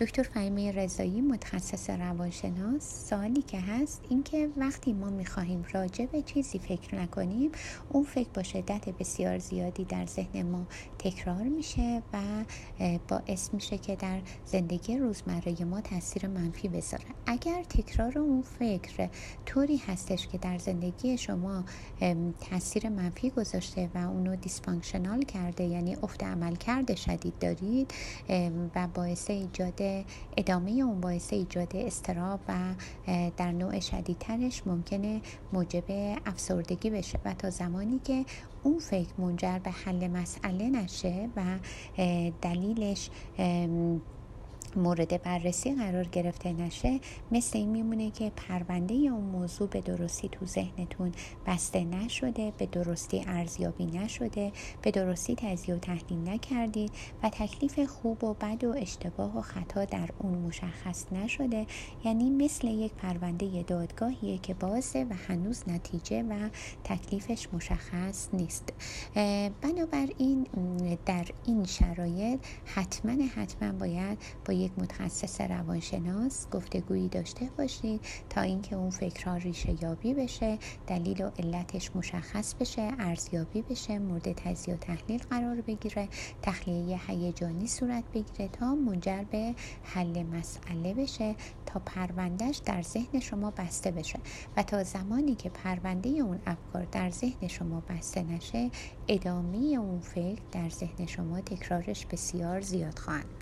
دکتر فهیمه رضایی متخصص روانشناس سوالی که هست اینکه وقتی ما می‌خواهیم راجع به چیزی فکر نکنیم اون فکر با شدت بسیار زیادی در ذهن ما تکرار میشه و باعث میشه که در زندگی روزمره ما تاثیر منفی بذاره. اگر تکرار اون فکر طوری هستش که در زندگی شما تاثیر منفی گذاشته و اونو دیسفانکشنال کرده یعنی افت عمل کرده شدید دارید و باعث ایجاد ادامه اون باعث ایجاد استراب و در نوع شدیدترش ممکنه موجب افسردگی بشه و تا زمانی که اون فکر منجر به حل مسئله نشه و دلیلش مورد بررسی قرار گرفته نشه مثل این میمونه که پرونده اون موضوع به درستی تو ذهنتون بسته نشده به درستی ارزیابی نشده به درستی تجزیه و تحلیل نکردید و تکلیف خوب و بد و اشتباه و خطا در اون مشخص نشده. یعنی مثل یک پرونده دادگاهیه که بازه و هنوز نتیجه و تکلیفش مشخص نیست. بنابراین در این شرایط حتما حتما باید با یک متخصص روانشناس گفتگویی داشته باشید تا اینکه اون فکرها ریشه یابی بشه دلیل و علتش مشخص بشه ارزیابی بشه مورد تجزیه و تحلیل قرار بگیره تخلیه هیجانی صورت بگیره تا منجر به حل مسئله بشه تا پروندهش در ذهن شما بسته بشه. و تا زمانی که پرونده اون افکار در ذهن شما بسته نشه ادامه اون فکر در ذهن شما تکرارش بسیار زیاد خواهد